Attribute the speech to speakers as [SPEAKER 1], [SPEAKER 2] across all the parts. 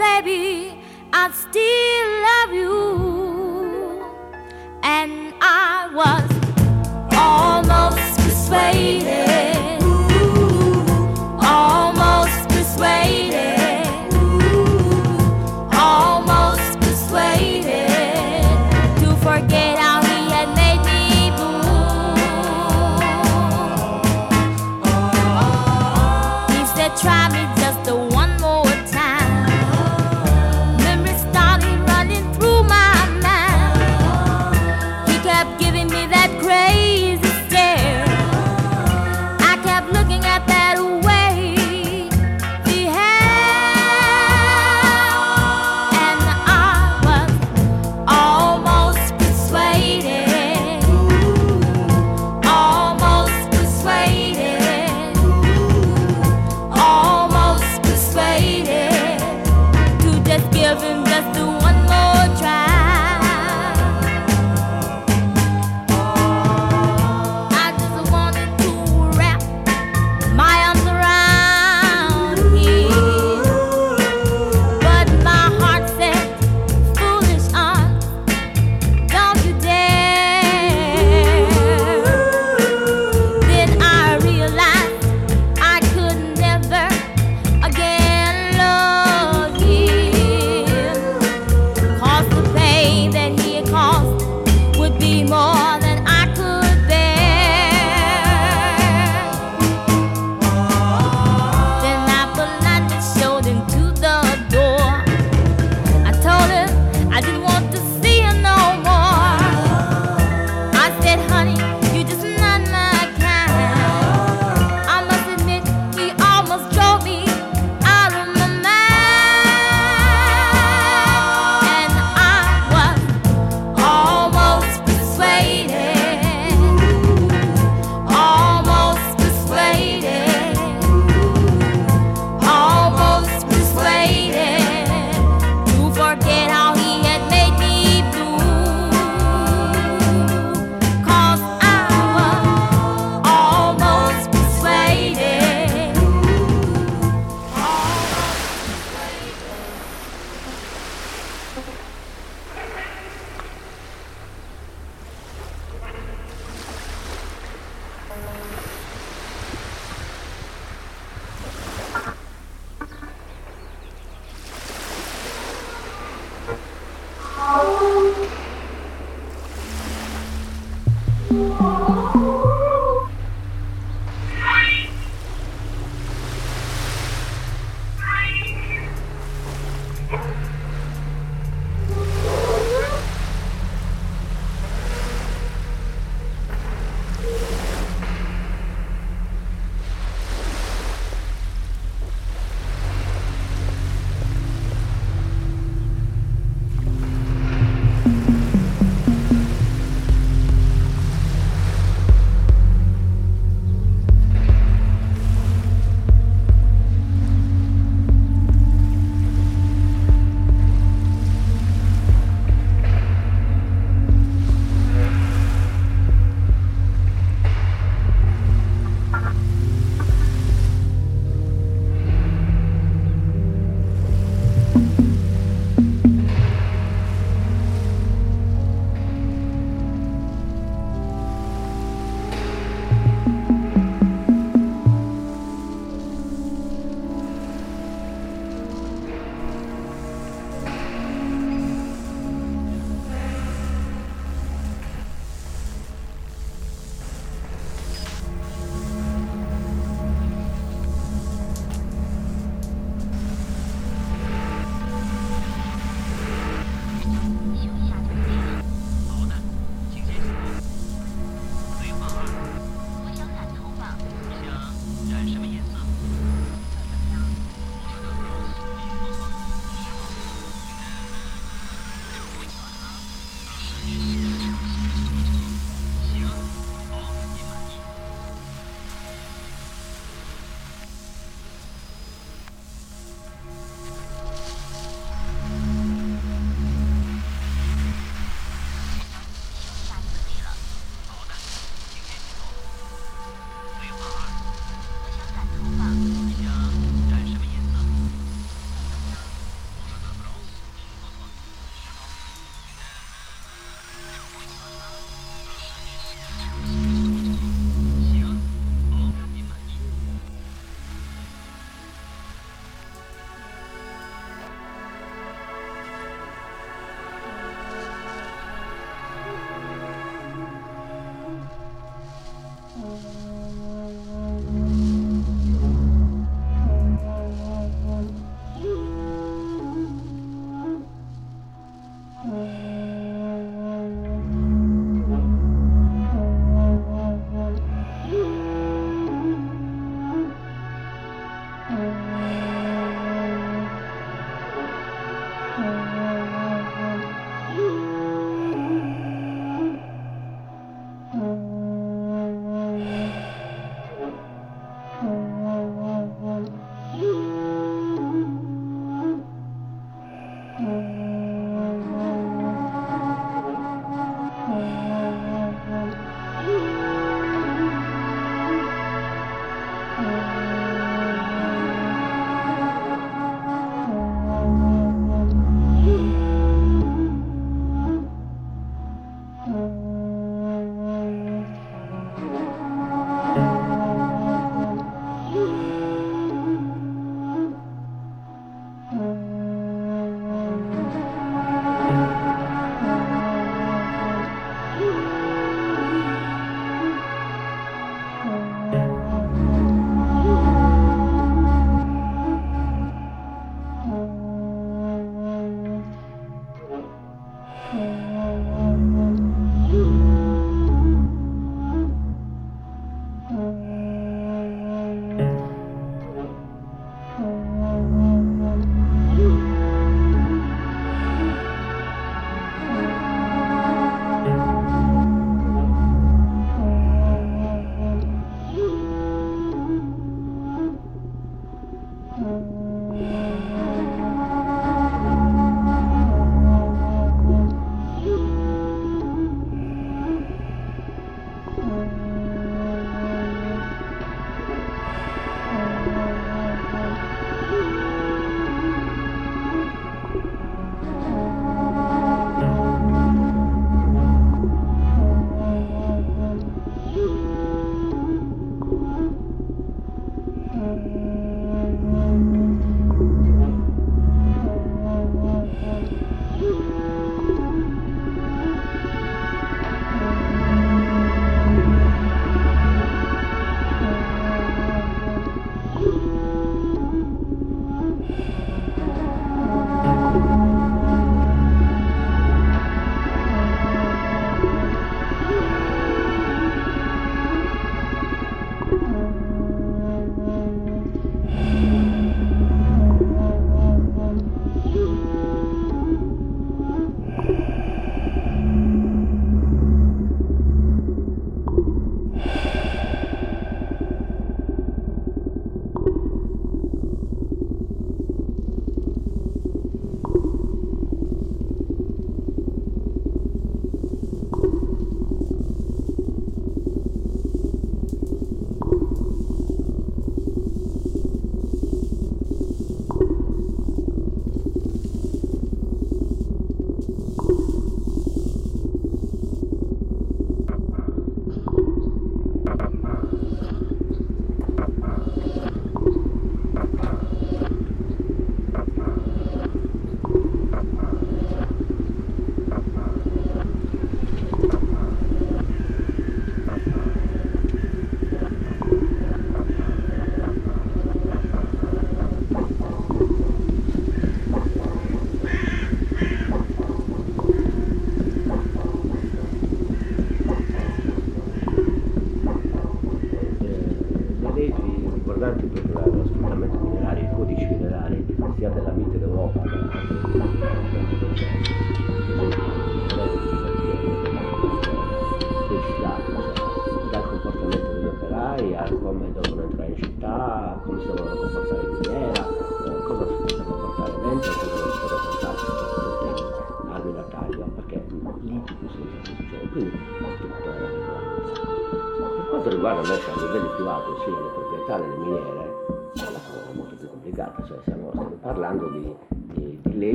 [SPEAKER 1] Baby,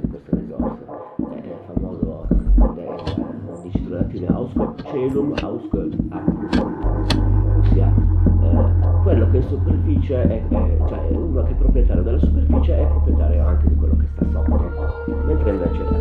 [SPEAKER 2] di queste risorse. È il famoso del, dice latino Auscol celum, Auscol actum, ossia eh, quello che è superficie è, è, cioè uno che è proprietario della superficie è proprietario anche di quello che sta sotto, mentre invece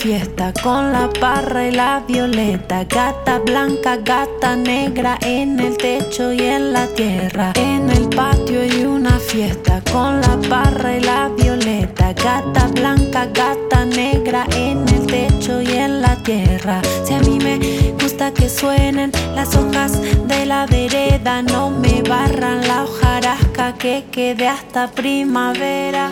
[SPEAKER 3] fiesta con la parra y la violeta. Gata blanca, gata negra en el techo y en la tierra. En el patio hay una fiesta con la parra y la violeta. Gata blanca, gata negra en el techo y en la tierra. Si a mí me gusta que suenen las hojas de la vereda, no me barran la hojarasca que quede hasta primavera.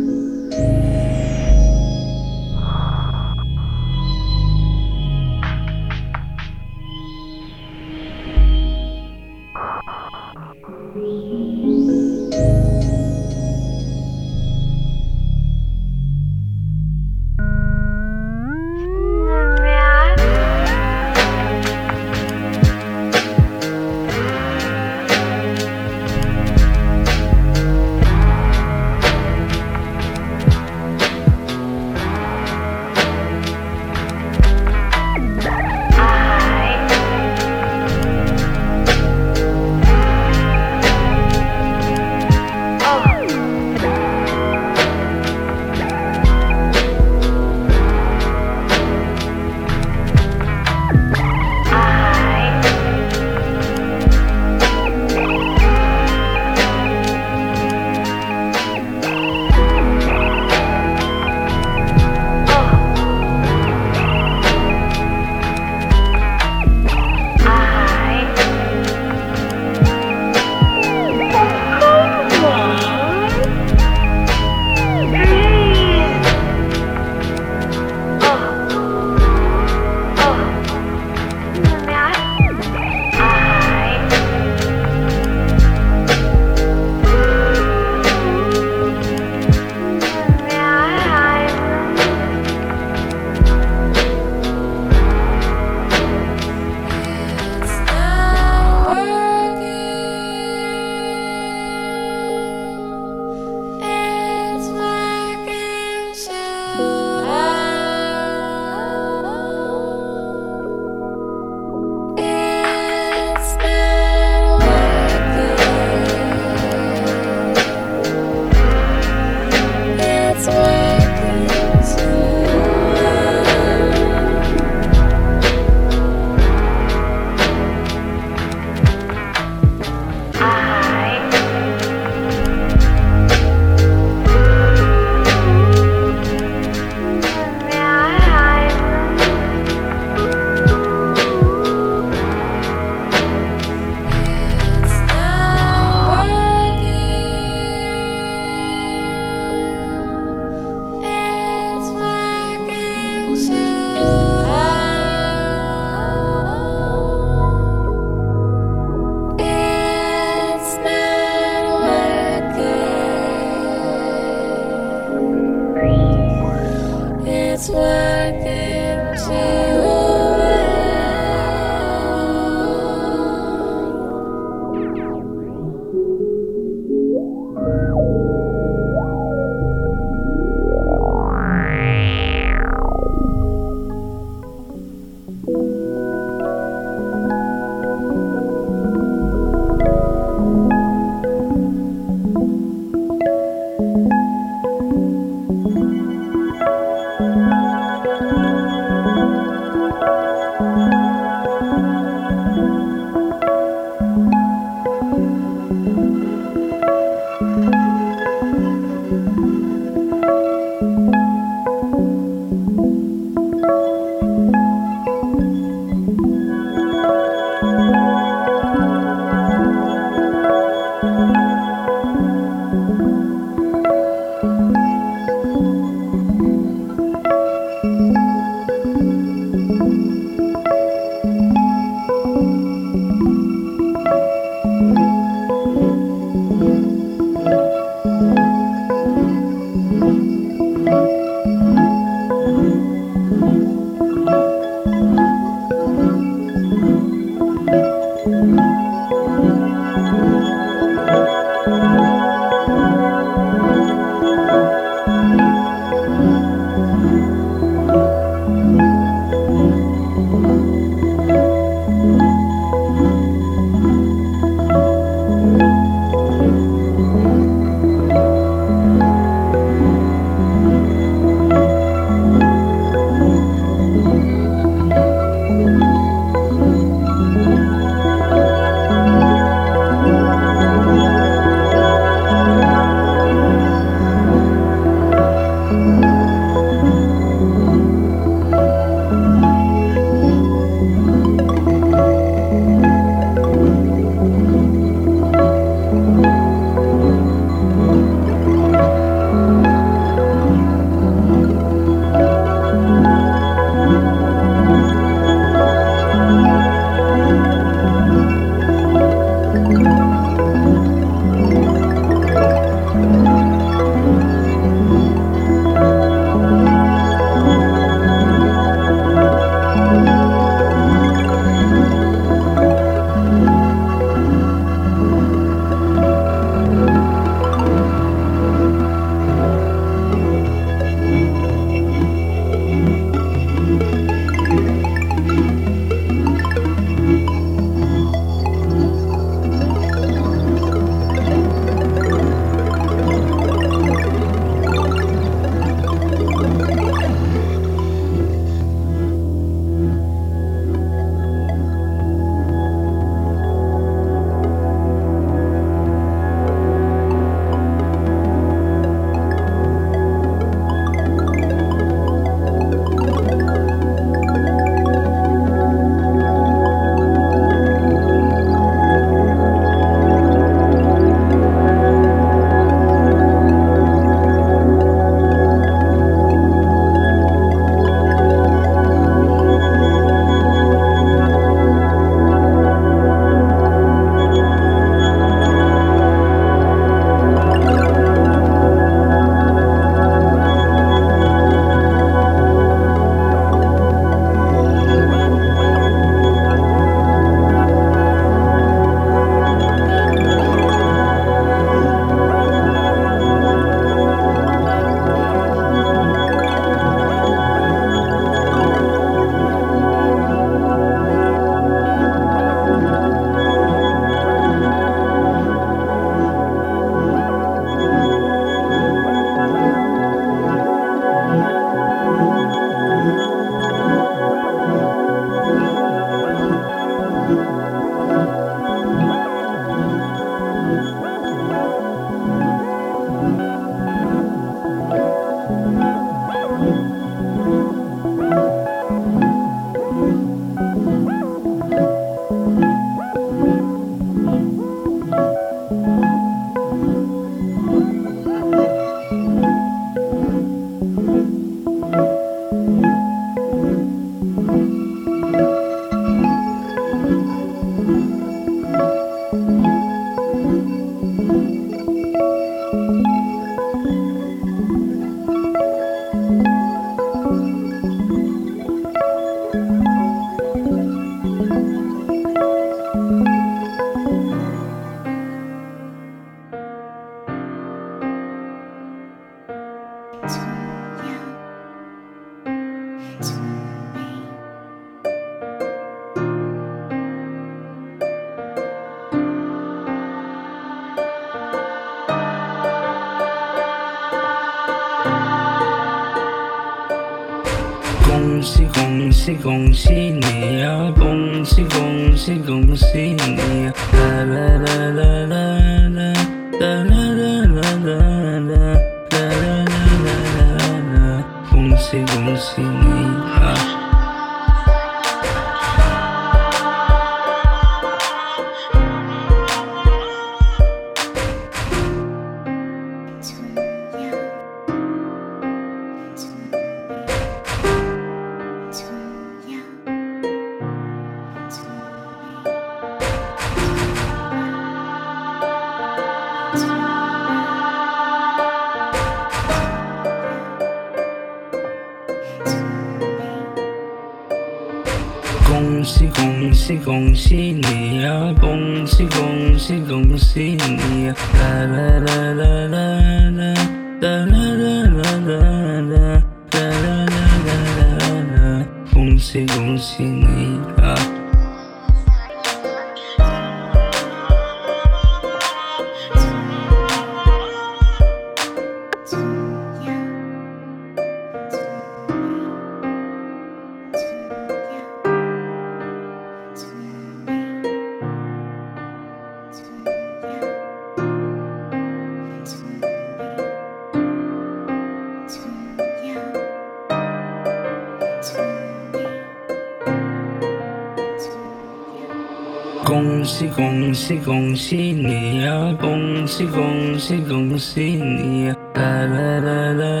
[SPEAKER 4] 恭喜恭喜恭喜你呀恭喜恭喜恭喜你呀啦啦啦啦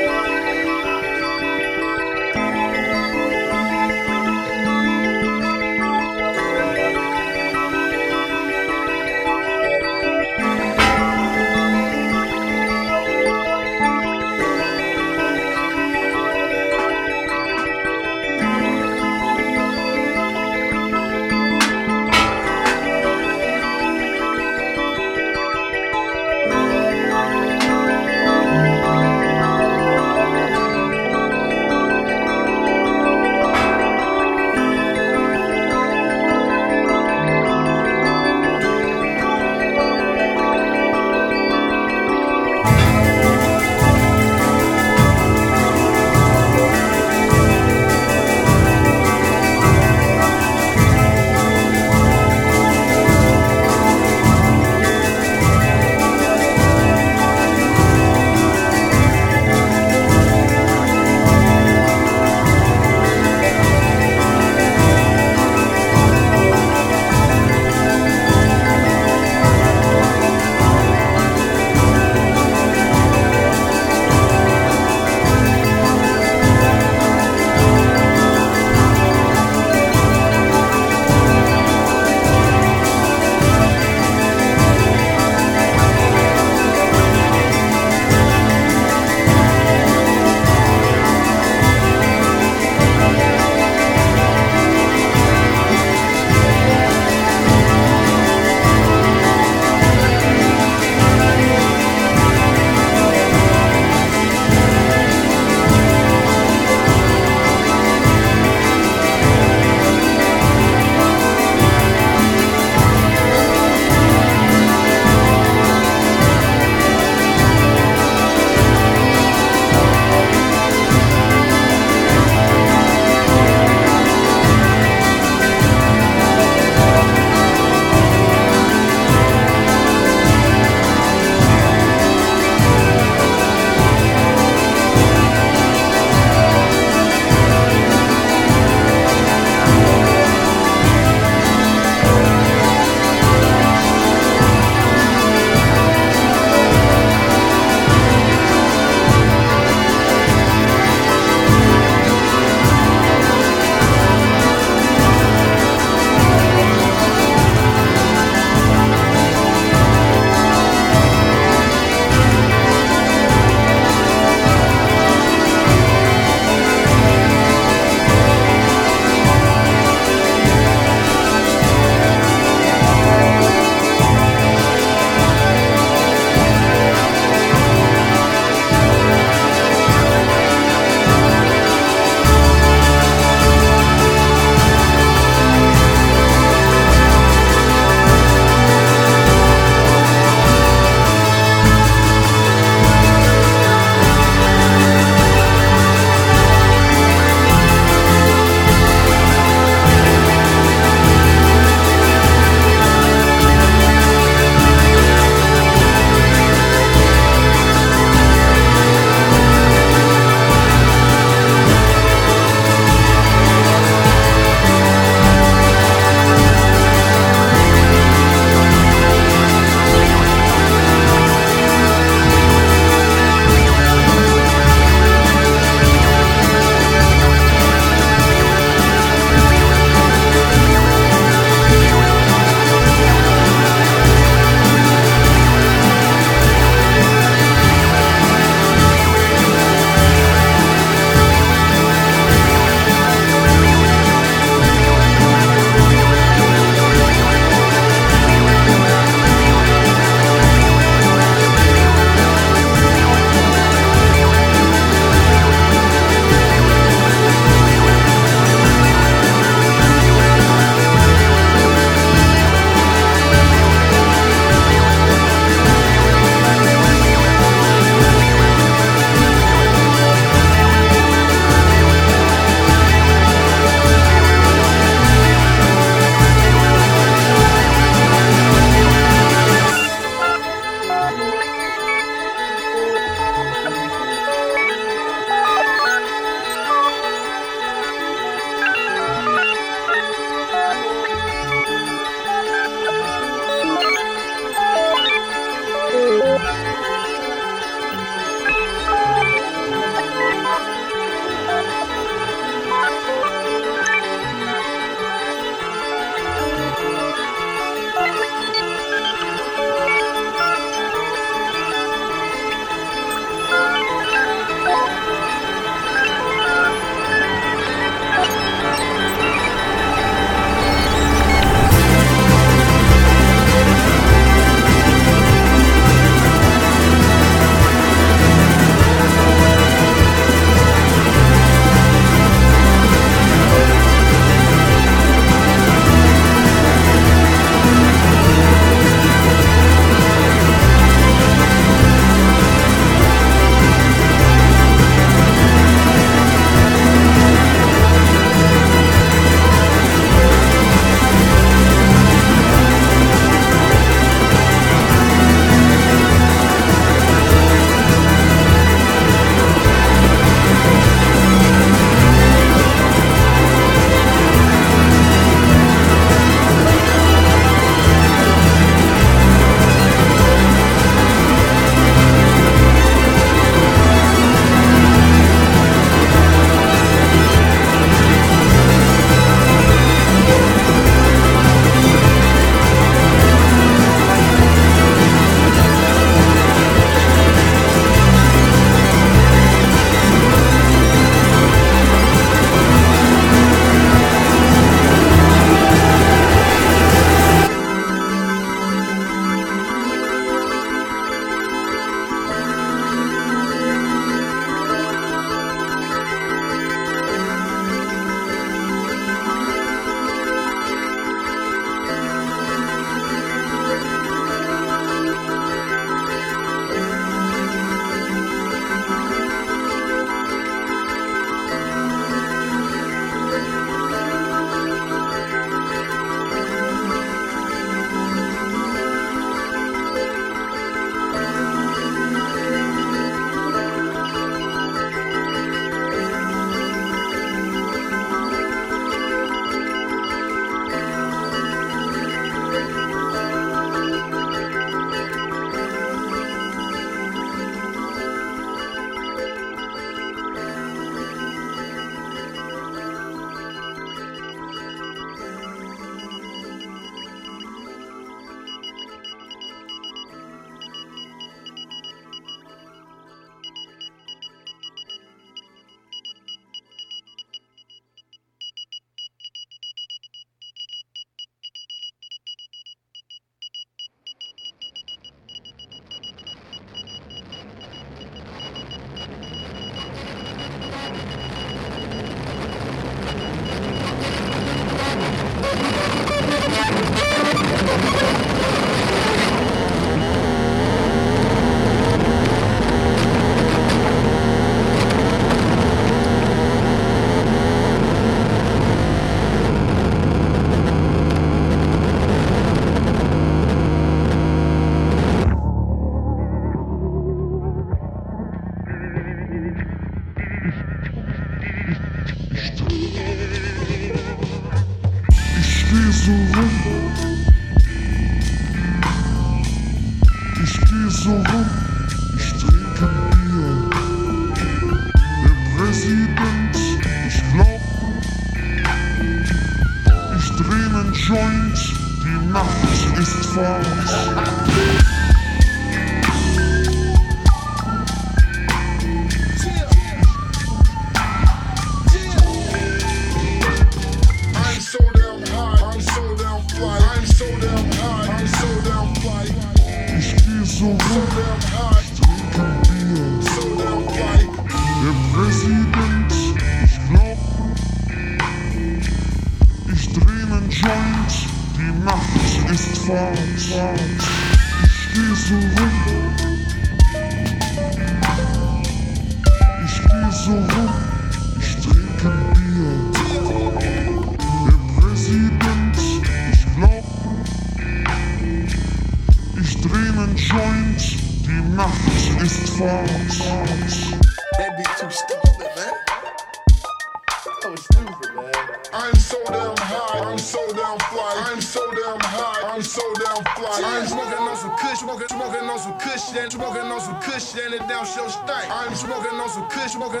[SPEAKER 5] something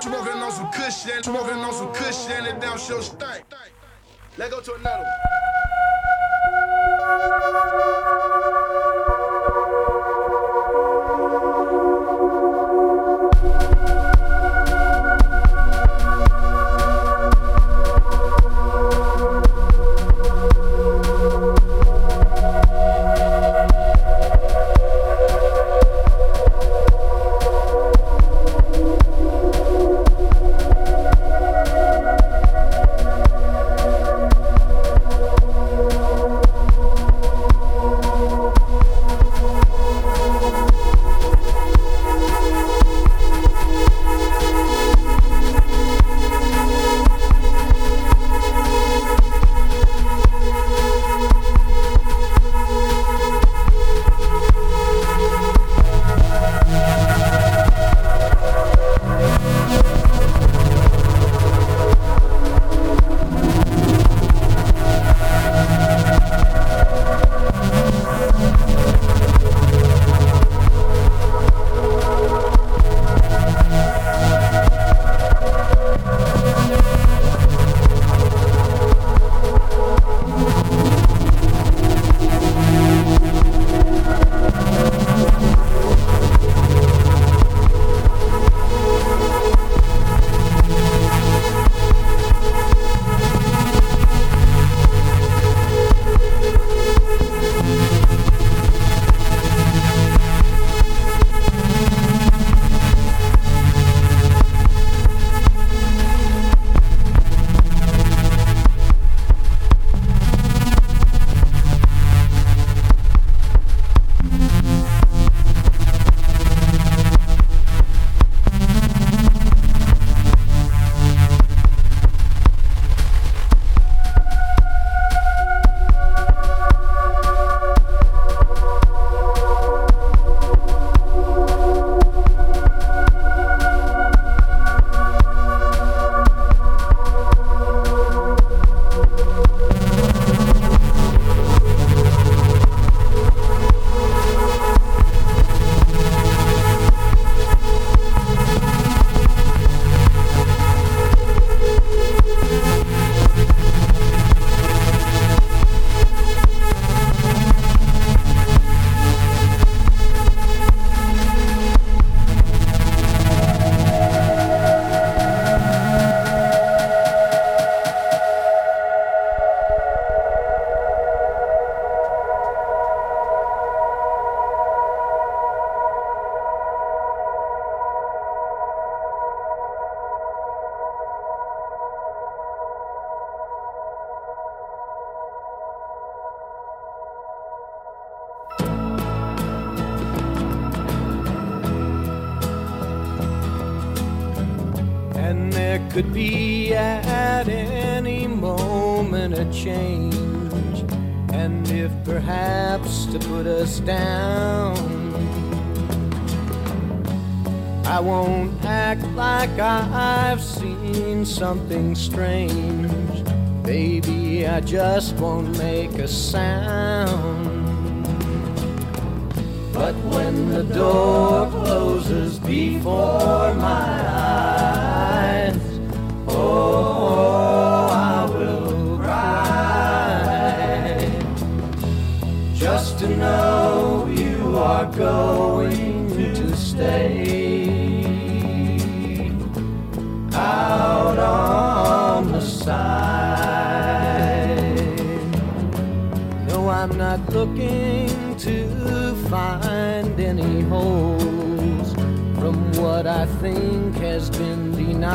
[SPEAKER 6] has been denied.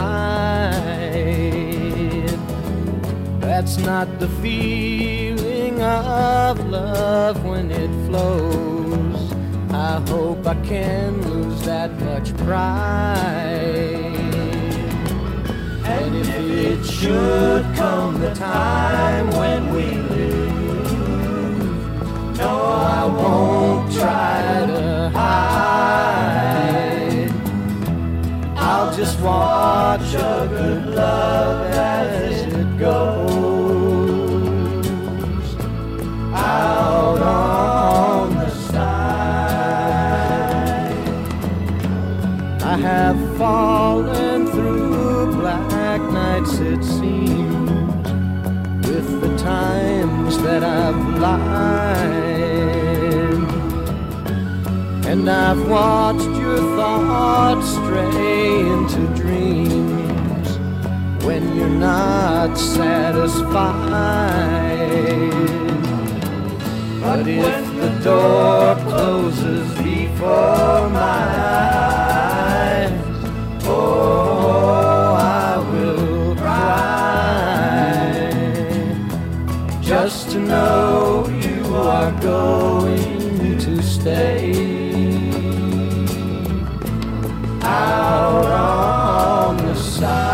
[SPEAKER 6] That's not the feeling of love when it flows. I hope I can lose that much pride. And if it should come the time when we lose, no, I won't try to hide. I'll just watch a good love as it goes out on the side. I have fallen through black nights, it seems, with the times that I've lied. And I've watched your thoughts stray into dreams when you're not satisfied. But if the door closes before my eyes, oh, I will cry just to know. side.